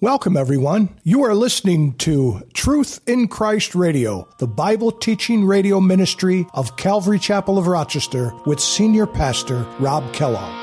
Welcome, everyone. You are listening to Truth in Christ Radio, the Bible teaching radio ministry of Calvary Chapel of Rochester with Senior Pastor Rob Kellogg.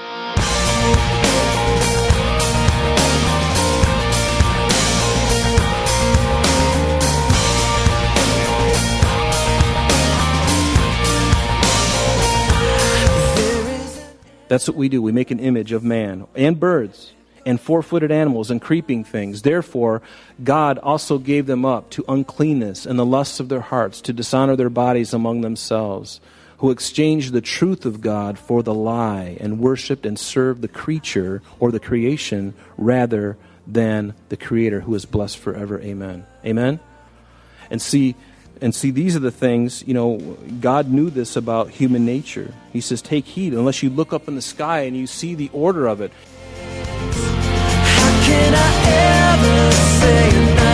That's what we do. We make an image of man and birds and four footed animals and creeping things. Therefore, God also gave them up to uncleanness and the lusts of their hearts to dishonor their bodies among themselves, who exchanged the truth of God for the lie and worshiped and served the creature or the creation rather than the Creator who is blessed forever. Amen. Amen? And see, and see, these are the things, you know, God knew this about human nature. He says, Take heed, unless you look up in the sky and you see the order of it. Can I ever say enough?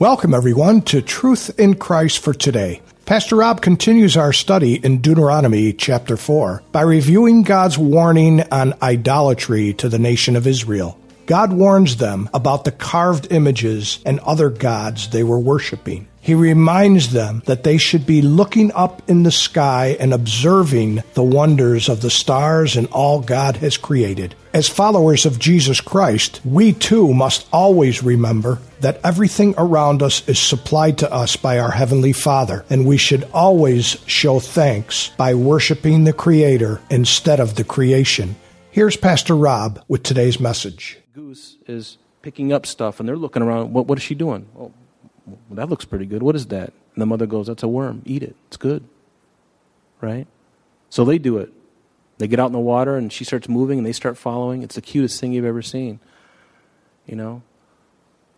Welcome, everyone, to Truth in Christ for today. Pastor Rob continues our study in Deuteronomy chapter 4 by reviewing God's warning on idolatry to the nation of Israel. God warns them about the carved images and other gods they were worshiping. He reminds them that they should be looking up in the sky and observing the wonders of the stars and all God has created. As followers of Jesus Christ, we too must always remember that everything around us is supplied to us by our Heavenly Father, and we should always show thanks by worshiping the Creator instead of the creation. Here's Pastor Rob with today's message. Goose is picking up stuff, and they're looking around. What, what is she doing? Well, that looks pretty good. What is that? And the mother goes, That's a worm. Eat it. It's good. Right? So they do it. They get out in the water, and she starts moving, and they start following. It's the cutest thing you've ever seen. You know?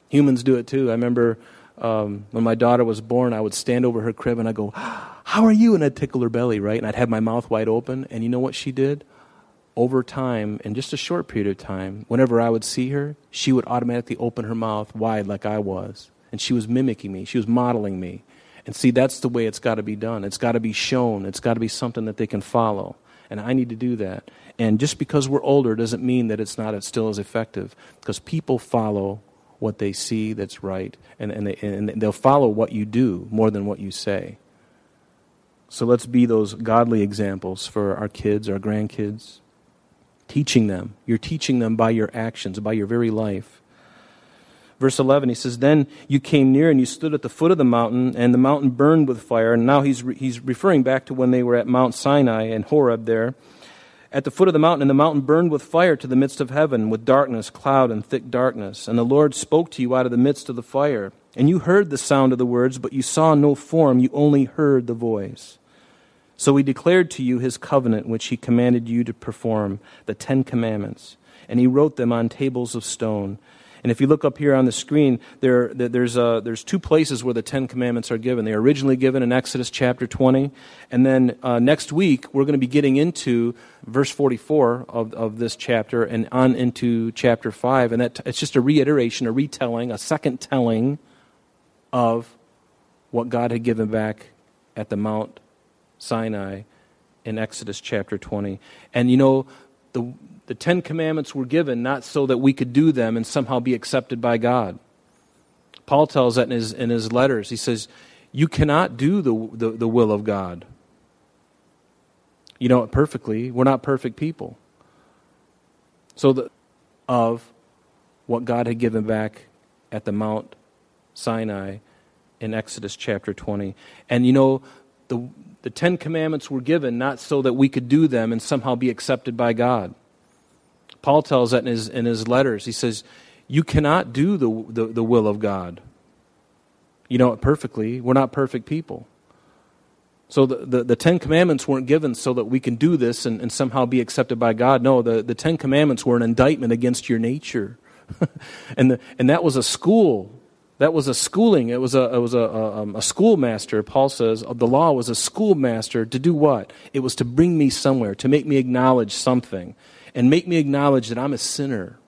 Humans do it too. I remember um, when my daughter was born, I would stand over her crib and I'd go, How are you? And I'd tickle her belly, right? And I'd have my mouth wide open. And you know what she did? Over time, in just a short period of time, whenever I would see her, she would automatically open her mouth wide like I was. And she was mimicking me, she was modeling me. And see, that's the way it's got to be done. It's got to be shown, it's got to be something that they can follow. And I need to do that. And just because we're older doesn't mean that it's not it's still as effective. Because people follow what they see that's right, and, and, they, and they'll follow what you do more than what you say. So let's be those godly examples for our kids, our grandkids. Teaching them. You're teaching them by your actions, by your very life. Verse 11, he says, Then you came near and you stood at the foot of the mountain, and the mountain burned with fire. And now he's, re- he's referring back to when they were at Mount Sinai and Horeb there. At the foot of the mountain, and the mountain burned with fire to the midst of heaven, with darkness, cloud, and thick darkness. And the Lord spoke to you out of the midst of the fire. And you heard the sound of the words, but you saw no form, you only heard the voice. So he declared to you his covenant, which he commanded you to perform, the Ten Commandments. And he wrote them on tables of stone. And if you look up here on the screen, there, there- there's, uh, there's two places where the Ten Commandments are given. They are originally given in Exodus chapter 20. And then uh, next week, we're going to be getting into verse 44 of, of this chapter and on into chapter 5. And that, it's just a reiteration, a retelling, a second telling of what God had given back at the Mount Sinai in Exodus chapter 20. And you know, the, the Ten Commandments were given not so that we could do them and somehow be accepted by God. Paul tells that in his, in his letters. He says, You cannot do the, the, the will of God. You know it perfectly. We're not perfect people. So, the, of what God had given back at the Mount Sinai in Exodus chapter 20. And you know, the, the Ten Commandments were given not so that we could do them and somehow be accepted by God. Paul tells that in his, in his letters. He says, You cannot do the, the, the will of God. You know it perfectly. We're not perfect people. So the, the, the, Ten Commandments weren't given so that we can do this and, and somehow be accepted by God. No, the, the Ten Commandments were an indictment against your nature. and, the, and that was a school. That was a schooling. It was a, it was a, a, um, a schoolmaster, Paul says. The law was a schoolmaster to do what? It was to bring me somewhere, to make me acknowledge something, and make me acknowledge that I'm a sinner,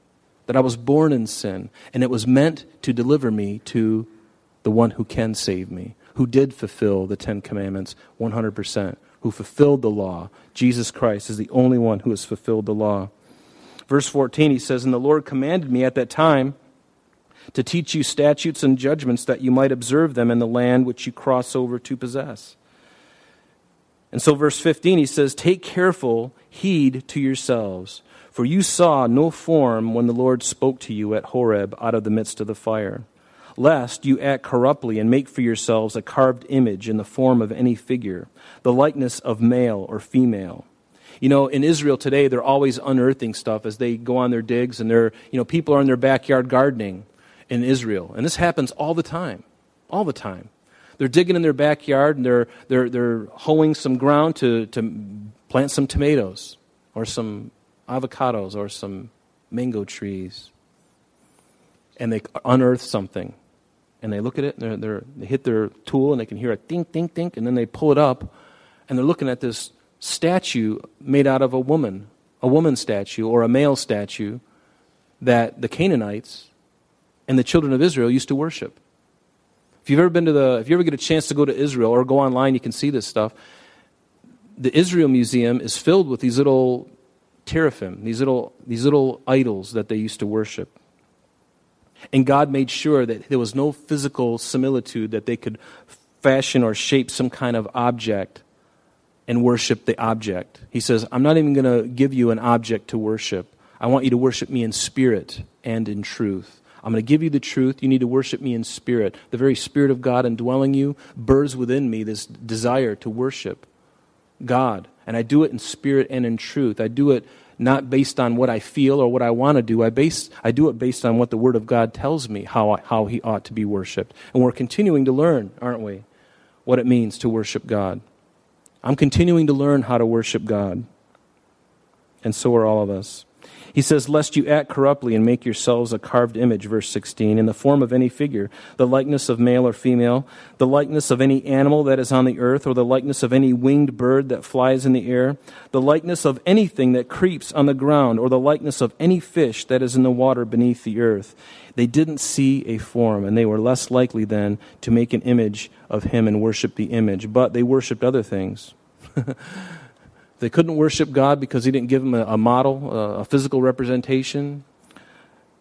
that I was born in sin, and it was meant to deliver me to the one who can save me who did fulfill the Ten Commandments 100%, who fulfilled the law. Jesus Christ is the only one who has fulfilled the law. Verse 14, he says, And the Lord commanded me at that time to teach you statutes and judgments that you might observe them in the land which you cross over to possess. And so, verse 15, he says, Take careful heed to yourselves, for you saw no form when the Lord spoke to you at Horeb out of the midst of the fire lest you act corruptly and make for yourselves a carved image in the form of any figure, the likeness of male or female. You know, in Israel today, they're always unearthing stuff as they go on their digs, and they're, you know, people are in their backyard gardening in Israel. And this happens all the time. All the time. They're digging in their backyard and they're, they're, they're hoeing some ground to, to plant some tomatoes or some avocados or some mango trees. And they unearth something and they look at it, and they're, they're, they hit their tool, and they can hear a dink, dink, dink, and then they pull it up, and they're looking at this statue made out of a woman, a woman statue or a male statue that the Canaanites and the children of Israel used to worship. If you've ever been to the, if you ever get a chance to go to Israel or go online, you can see this stuff. The Israel Museum is filled with these little teraphim, these little, these little idols that they used to worship. And God made sure that there was no physical similitude that they could fashion or shape some kind of object and worship the object. He says, I'm not even going to give you an object to worship. I want you to worship me in spirit and in truth. I'm going to give you the truth. You need to worship me in spirit. The very Spirit of God indwelling you burns within me this desire to worship God. And I do it in spirit and in truth. I do it not based on what I feel or what I want to do. I, base, I do it based on what the Word of God tells me how, I, how He ought to be worshiped. And we're continuing to learn, aren't we, what it means to worship God. I'm continuing to learn how to worship God. And so are all of us. He says, Lest you act corruptly and make yourselves a carved image, verse 16, in the form of any figure, the likeness of male or female, the likeness of any animal that is on the earth, or the likeness of any winged bird that flies in the air, the likeness of anything that creeps on the ground, or the likeness of any fish that is in the water beneath the earth. They didn't see a form, and they were less likely then to make an image of him and worship the image, but they worshiped other things. They couldn't worship God because He didn't give them a, a model, a, a physical representation.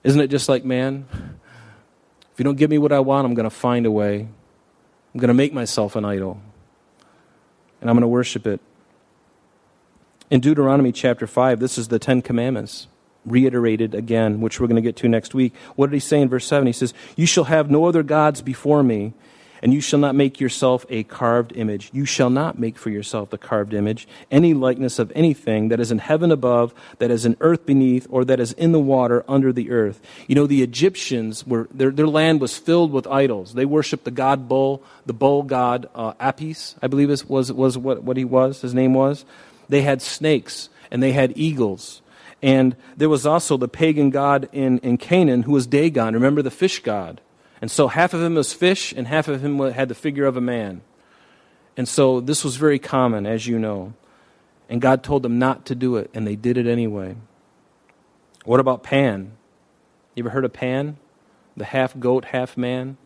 Isn't it just like man? If you don't give me what I want, I'm going to find a way. I'm going to make myself an idol. And I'm going to worship it. In Deuteronomy chapter 5, this is the Ten Commandments reiterated again, which we're going to get to next week. What did he say in verse 7? He says, You shall have no other gods before me. And you shall not make yourself a carved image. You shall not make for yourself the carved image, any likeness of anything that is in heaven above, that is in earth beneath, or that is in the water under the earth. You know, the Egyptians were, their, their land was filled with idols. They worshiped the god bull, the bull god uh, Apis, I believe is, was, was what, what he was, his name was. They had snakes, and they had eagles. And there was also the pagan god in, in Canaan who was Dagon. Remember the fish god? And so half of him was fish, and half of him had the figure of a man. And so this was very common, as you know. And God told them not to do it, and they did it anyway. What about Pan? You ever heard of Pan? The half goat, half man?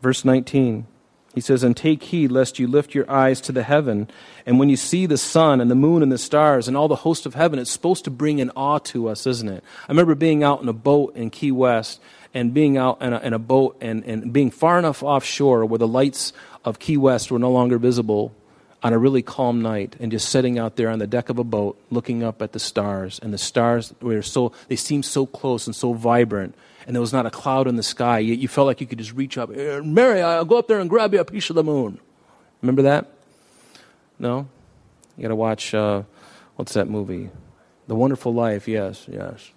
Verse 19. He says, And take heed lest you lift your eyes to the heaven. And when you see the sun and the moon and the stars and all the host of heaven, it's supposed to bring an awe to us, isn't it? I remember being out in a boat in Key West and being out in a, in a boat and, and being far enough offshore where the lights of Key West were no longer visible on a really calm night and just sitting out there on the deck of a boat looking up at the stars. And the stars were so they seemed so close and so vibrant. And there was not a cloud in the sky. You, you felt like you could just reach up mary i'll go up there and grab you a piece of the moon. Remember that? No? You got to watch uh, what's that movie? The wonderful life. Yes yes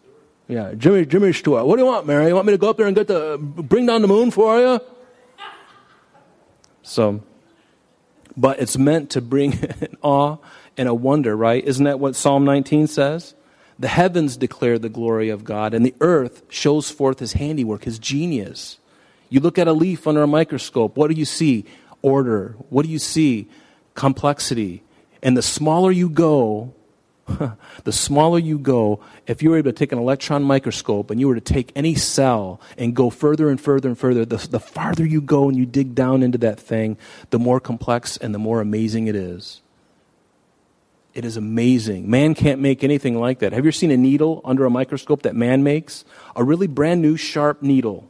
yeah, Jimmy, Jimmy Stewart. What do you want, Mary? You want me to go up there and get the, bring down the moon for you? So, but it's meant to bring an awe and a wonder, right? Isn't that what Psalm 19 says? The heavens declare the glory of God, and the earth shows forth his handiwork, his genius. You look at a leaf under a microscope, what do you see? Order. What do you see? Complexity. And the smaller you go, the smaller you go, if you were able to take an electron microscope and you were to take any cell and go further and further and further, the, the farther you go and you dig down into that thing, the more complex and the more amazing it is. It is amazing. Man can't make anything like that. Have you seen a needle under a microscope that man makes? A really brand new sharp needle.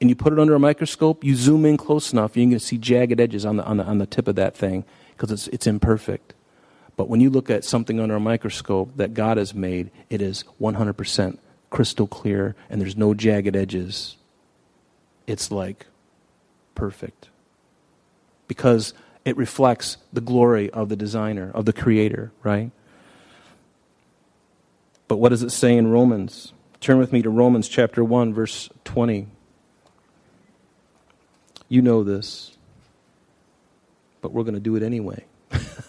And you put it under a microscope, you zoom in close enough, you're going to see jagged edges on the, on the, on the tip of that thing because it's, it's imperfect. But when you look at something under a microscope that God has made, it is 100% crystal clear and there's no jagged edges. It's like perfect. Because it reflects the glory of the designer, of the creator, right? But what does it say in Romans? Turn with me to Romans chapter 1, verse 20. You know this, but we're going to do it anyway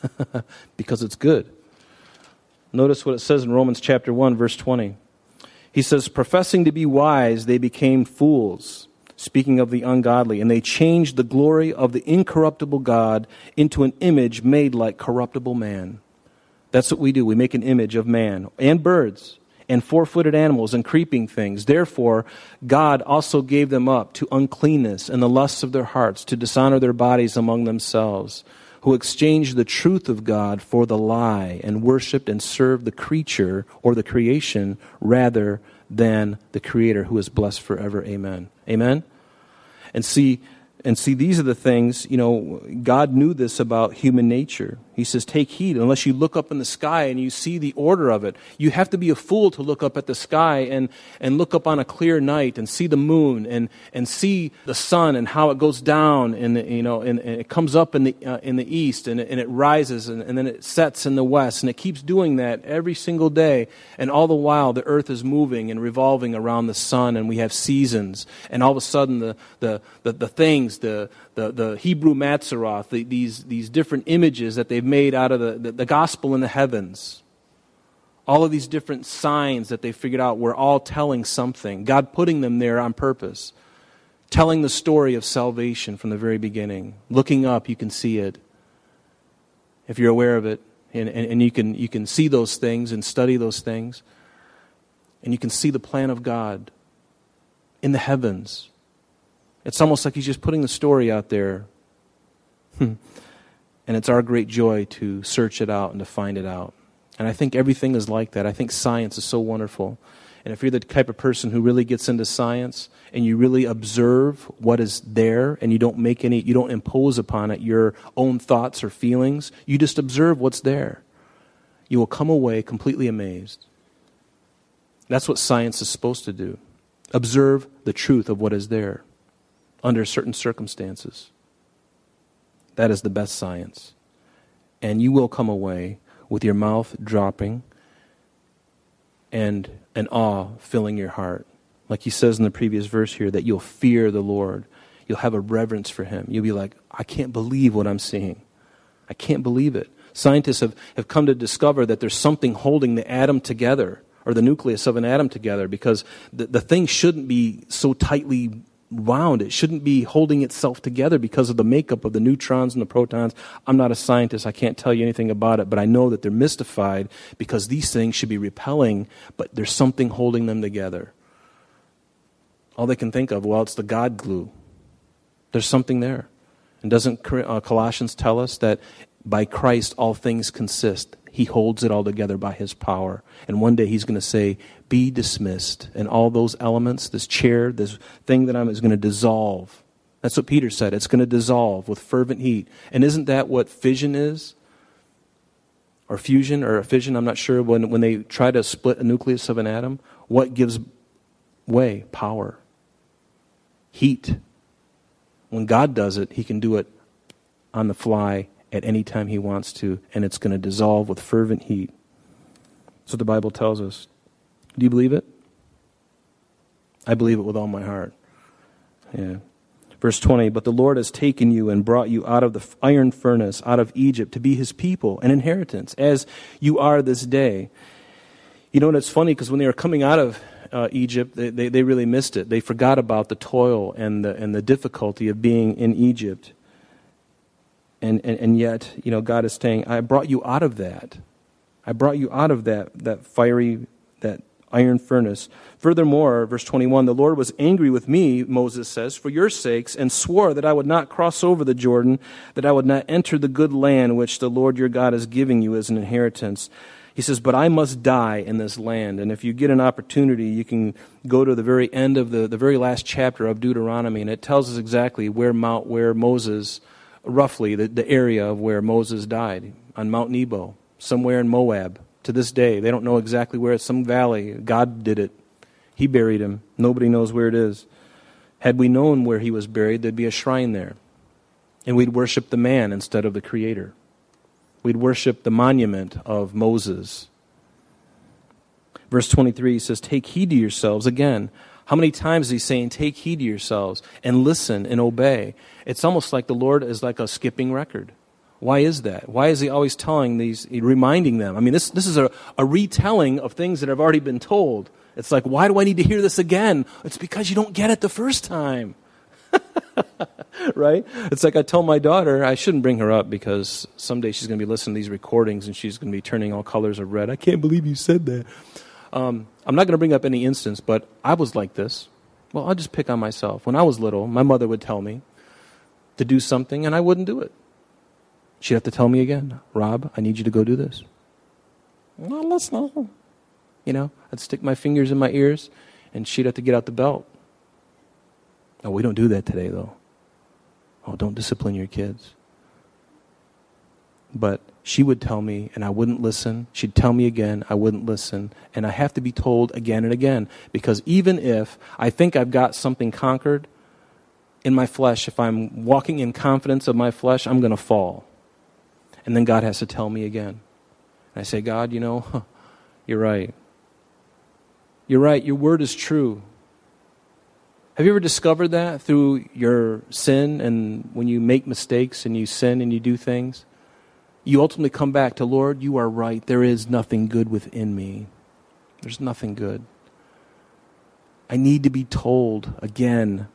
because it's good. Notice what it says in Romans chapter 1, verse 20. He says, Professing to be wise, they became fools speaking of the ungodly, and they changed the glory of the incorruptible God into an image made like corruptible man. That's what we do. We make an image of man and birds and four footed animals and creeping things. Therefore, God also gave them up to uncleanness and the lusts of their hearts to dishonor their bodies among themselves, who exchanged the truth of God for the lie and worshiped and served the creature or the creation rather than the Creator who is blessed forever. Amen. Amen? And see, and see, these are the things, you know, God knew this about human nature. He says, Take heed, unless you look up in the sky and you see the order of it. You have to be a fool to look up at the sky and, and look up on a clear night and see the moon and, and see the sun and how it goes down and, you know, and, and it comes up in the, uh, in the east and and it rises and, and then it sets in the west. And it keeps doing that every single day. And all the while, the earth is moving and revolving around the sun and we have seasons. And all of a sudden, the, the, the, the things, the, the, the Hebrew Mazzaroth, the, these, these different images that they've made out of the, the, the gospel in the heavens, all of these different signs that they figured out were all telling something. God putting them there on purpose, telling the story of salvation from the very beginning. Looking up, you can see it. If you're aware of it, and, and, and you, can, you can see those things and study those things, and you can see the plan of God in the heavens it's almost like he's just putting the story out there. Hmm. And it's our great joy to search it out and to find it out. And I think everything is like that. I think science is so wonderful. And if you're the type of person who really gets into science and you really observe what is there and you don't make any, you don't impose upon it your own thoughts or feelings, you just observe what's there, you will come away completely amazed. That's what science is supposed to do observe the truth of what is there under certain circumstances. That is the best science. And you will come away with your mouth dropping and an awe filling your heart. Like he says in the previous verse here, that you'll fear the Lord. You'll have a reverence for him. You'll be like, I can't believe what I'm seeing. I can't believe it. Scientists have, have come to discover that there's something holding the atom together, or the nucleus of an atom together, because the, the thing shouldn't be so tightly wound. It shouldn't be holding itself together because of the makeup of the neutrons and the protons. I'm not a scientist. I can't tell you anything about it, but I know that they're mystified because these things should be repelling, but there's something holding them together. All they can think of, well, it's the God glue. There's something there. And doesn't uh, Colossians tell us that by Christ all things consist? He holds it all together by His power. And one day He's going to say, Be dismissed. And all those elements, this chair, this thing that I'm, is going to dissolve. That's what Peter said. It's going to dissolve with fervent heat. And isn't that what fission is? Or fusion, or fission, I'm not sure. When, when they try to split a nucleus of an atom, what gives way? Power. Heat. When God does it, He can do it on the fly at any time he wants to, and it's going to dissolve with fervent heat. So the Bible tells us. Do you believe it? I believe it with all my heart. Yeah. Verse 20, but the Lord has taken you and brought you out of the iron furnace, out of Egypt, to be his people, an inheritance, as you are this day. You know, and it's funny because when they were coming out of uh, Egypt, they, they, they really missed it. They forgot about the toil and the, and the difficulty of being in Egypt. And, and, and yet, you know, God is saying, I brought you out of that. I brought you out of that, that fiery, that iron furnace. Furthermore, verse 21, the Lord was angry with me, Moses says, for your sakes, and swore that I would not cross over the Jordan, that I would not enter the good land which the Lord your God is giving you as an inheritance. He says, But I must die in this land. And if you get an opportunity, you can go to the very end of the, the very last chapter of Deuteronomy, and it tells us exactly where Mount, where Moses, roughly the, the area of where Moses died, on Mount Nebo, somewhere in Moab. To this day, they don't know exactly where. It's some valley. God did it. He buried him. Nobody knows where it is. Had we known where he was buried, there'd be a shrine there. And we'd worship the man instead of the creator. We'd worship the monument of Moses. Verse 23 says, Take heed to yourselves. Again, how many times is he saying, Take heed to yourselves and listen and obey? It's almost like the Lord is like a skipping record. Why is that? Why is he always telling these, reminding them? I mean, this, this is a, a retelling of things that have already been told. It's like, why do I need to hear this again? It's because you don't get it the first time. right? It's like I tell my daughter, I shouldn't bring her up because someday she's going to be listening to these recordings and she's going to be turning all colors of red. I can't believe you said that. Um, I'm not going to bring up any instance, but I was like this. Well, I'll just pick on myself. When I was little, my mother would tell me to do something and I wouldn't do it. She'd have to tell me again, Rob, I need you to go do this. No, let's not. You know, I'd stick my fingers in my ears and she'd have to get out the belt. Oh, we don't do that today, though. Oh, don't discipline your kids. But she would tell me, and I wouldn't listen. She'd tell me again, I wouldn't listen. And I have to be told again and again. Because even if I think I've got something conquered in my flesh, if I'm walking in confidence of my flesh, I'm going to fall. And then God has to tell me again. And I say, God, you know, huh, you're right. You're right. Your word is true. Have you ever discovered that through your sin and when you make mistakes and you sin and you do things? You ultimately come back to, Lord, you are right. There is nothing good within me. There's nothing good. I need to be told again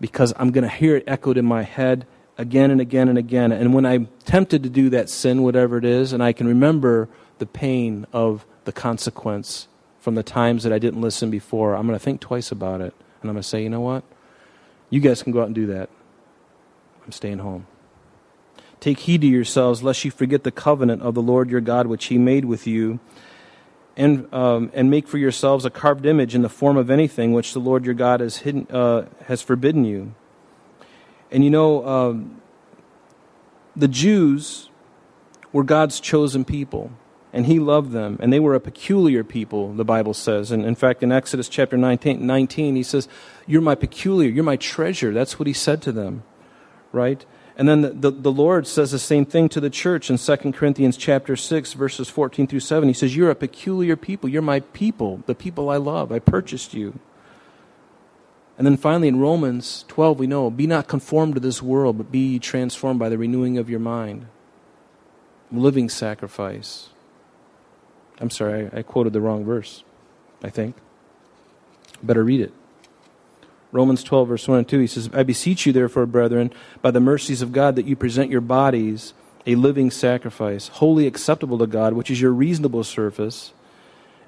because I'm going to hear it echoed in my head again and again and again. And when I'm tempted to do that sin, whatever it is, and I can remember the pain of the consequence from the times that I didn't listen before, I'm going to think twice about it. And I'm going to say, you know what? You guys can go out and do that. I'm staying home. Take heed to yourselves, lest you forget the covenant of the Lord your God, which he made with you, and, um, and make for yourselves a carved image in the form of anything which the Lord your God has, hidden, uh, has forbidden you. And you know, um, the Jews were God's chosen people, and He loved them, and they were a peculiar people, the Bible says. And in fact, in Exodus chapter 19, 19 He says, You're my peculiar, you're my treasure. That's what He said to them, right? And then the, the, Lord says the same thing to the church in 2 Corinthians chapter 6, verses 14 through 7. He says, You're a peculiar people. You're my people, the people I love. I purchased you. And then finally in Romans 12, we know, Be not conformed to this world, but be transformed by the renewing of your mind. Living sacrifice. I'm sorry, I, I quoted the wrong verse, I think. Better read it. Romans 12, verse 1 and 2, he says, I beseech you, therefore, brethren, by the mercies of God, that you present your bodies a living sacrifice, holy acceptable to God, which is your reasonable service.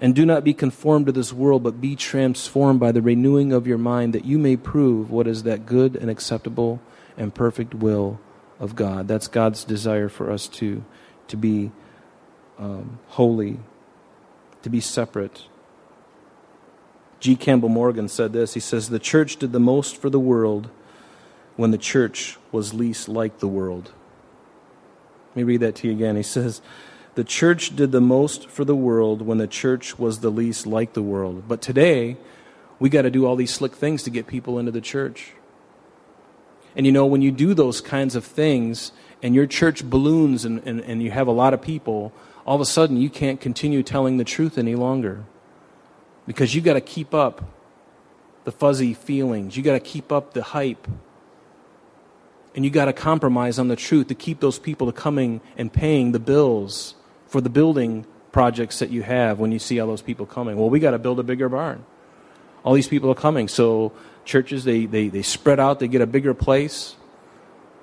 And do not be conformed to this world, but be transformed by the renewing of your mind, that you may prove what is that good and acceptable and perfect will of God. That's God's desire for us to, to be um, holy, to be separate. G. Campbell Morgan said this He says, The church did the most for the world when the church was least like the world. Let me read that to you again. He says, the church did the most for the world when the church was the least like the world. But today, we got to do all these slick things to get people into the church. And you know, when you do those kinds of things and your church balloons and, and, and you have a lot of people, all of a sudden you can't continue telling the truth any longer. Because you got to keep up the fuzzy feelings, you got to keep up the hype. And you got to compromise on the truth to keep those people coming and paying the bills for the building projects that you have when you see all those people coming. Well, we got to build a bigger barn. All these people are coming. So churches, they, they, they spread out, they get a bigger place.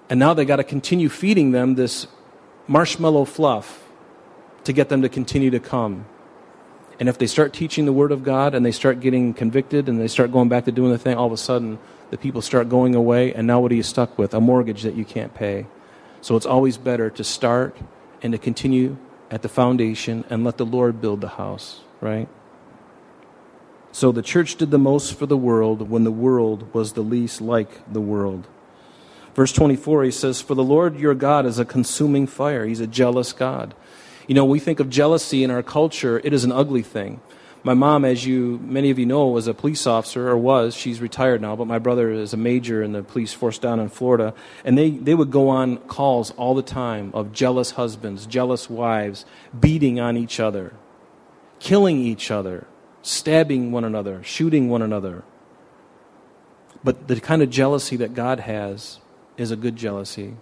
And now they got to continue feeding them this marshmallow fluff to get them to continue to come. And if they start teaching the Word of God and they start getting convicted and they start going back to doing the thing, all of a sudden the people start going away, and now what are you stuck with? A mortgage that you can't pay. So it's always better to start and to continue at the foundation and let the Lord build the house, right? So the church did the most for the world when the world was the least like the world. Verse 24, he says, For the Lord your God is a consuming fire. He's a jealous God. You know, we think of jealousy in our culture, it is an ugly thing. My mom, as you many of you know, was a police officer or was. She's retired now, but my brother is a major in the police force down in Florida. And they, they would go on calls all the time of jealous husbands, jealous wives, beating on each other, killing each other, stabbing one another, shooting one another. But the kind of jealousy that God has is a good jealousy.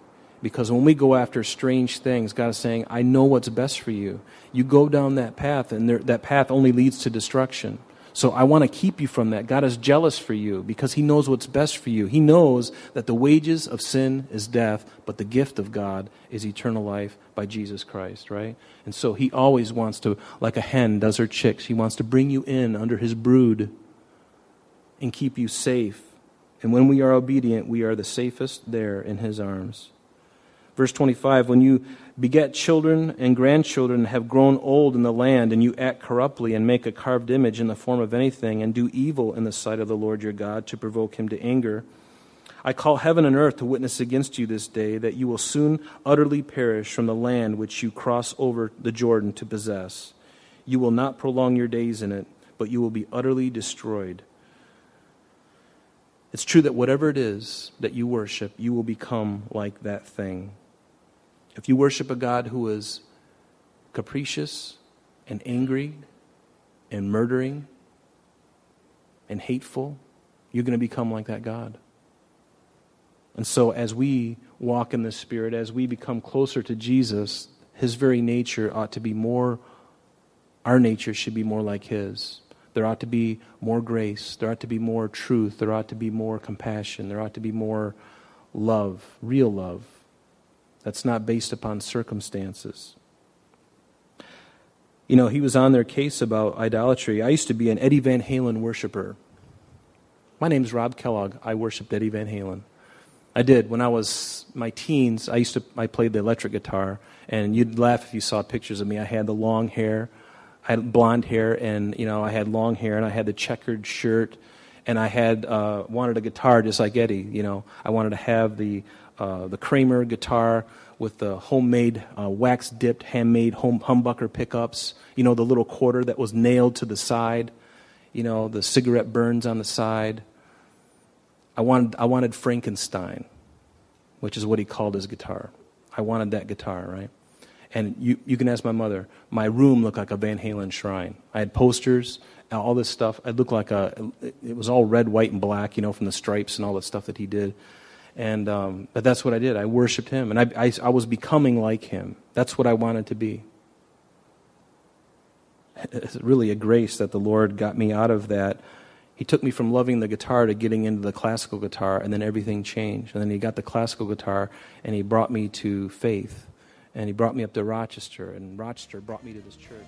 Because when we go after strange things, God is saying, I know what's best for you. You go down that path, and there, that path only leads to destruction. So I want to keep you from that. God is jealous for you because He knows what's best for you. He knows that the wages of sin is death, but the gift of God is eternal life by Jesus Christ, right? And so He always wants to, like a hen does her chicks, He wants to bring you in under His brood and keep you safe. And when we are obedient, we are the safest there in His arms. Verse 25 When you beget children and grandchildren have grown old in the land, and you act corruptly and make a carved image in the form of anything, and do evil in the sight of the Lord your God to provoke him to anger, I call heaven and earth to witness against you this day that you will soon utterly perish from the land which you cross over the Jordan to possess. You will not prolong your days in it, but you will be utterly destroyed. It's true that whatever it is that you worship, you will become like that thing. If you worship a God who is capricious and angry and murdering and hateful, you're going to become like that God. And so, as we walk in the Spirit, as we become closer to Jesus, His very nature ought to be more, our nature should be more like His. There ought to be more grace. There ought to be more truth. There ought to be more compassion. There ought to be more love, real love that's not based upon circumstances. You know, he was on their case about idolatry. I used to be an Eddie Van Halen worshiper. My name's Rob Kellogg. I worshiped Eddie Van Halen. I did. When I was my teens, I used to I played the electric guitar, and you'd laugh if you saw pictures of me. I had the long hair, I had blonde hair, and you know I had long hair, and I had the checkered shirt, and I had uh, wanted a guitar just like Eddie. You know, I wanted to have the uh, the Kramer guitar with the homemade uh, wax dipped, handmade home humbucker pickups. You know, the little quarter that was nailed to the side. You know, the cigarette burns on the side. I wanted, I wanted Frankenstein, which is what he called his guitar. I wanted that guitar, right? And you, you can ask my mother. My room looked like a Van Halen shrine. I had posters, all this stuff. It looked like a, it was all red, white, and black, you know, from the stripes and all the stuff that he did. And, um, but that's what I did. I worshiped him, and I, I, I was becoming like him. That's what I wanted to be. It's really a grace that the Lord got me out of that. He took me from loving the guitar to getting into the classical guitar, and then everything changed. And then he got the classical guitar, and he brought me to faith. And he brought me up to Rochester, and Rochester brought me to this church.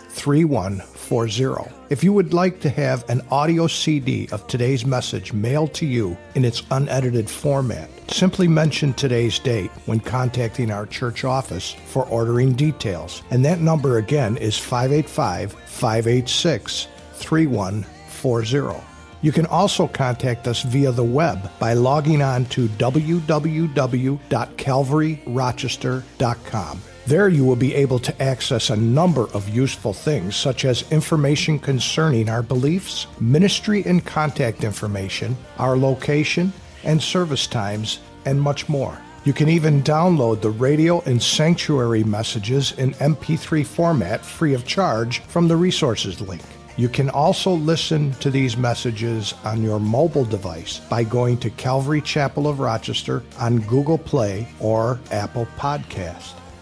3140. If you would like to have an audio CD of today's message mailed to you in its unedited format, simply mention today's date when contacting our church office for ordering details. And that number again is 585 586 3140. You can also contact us via the web by logging on to www.calvaryrochester.com. There you will be able to access a number of useful things, such as information concerning our beliefs, ministry and contact information, our location and service times, and much more. You can even download the radio and sanctuary messages in MP3 format free of charge from the resources link. You can also listen to these messages on your mobile device by going to Calvary Chapel of Rochester on Google Play or Apple Podcast.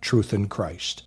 Truth in Christ.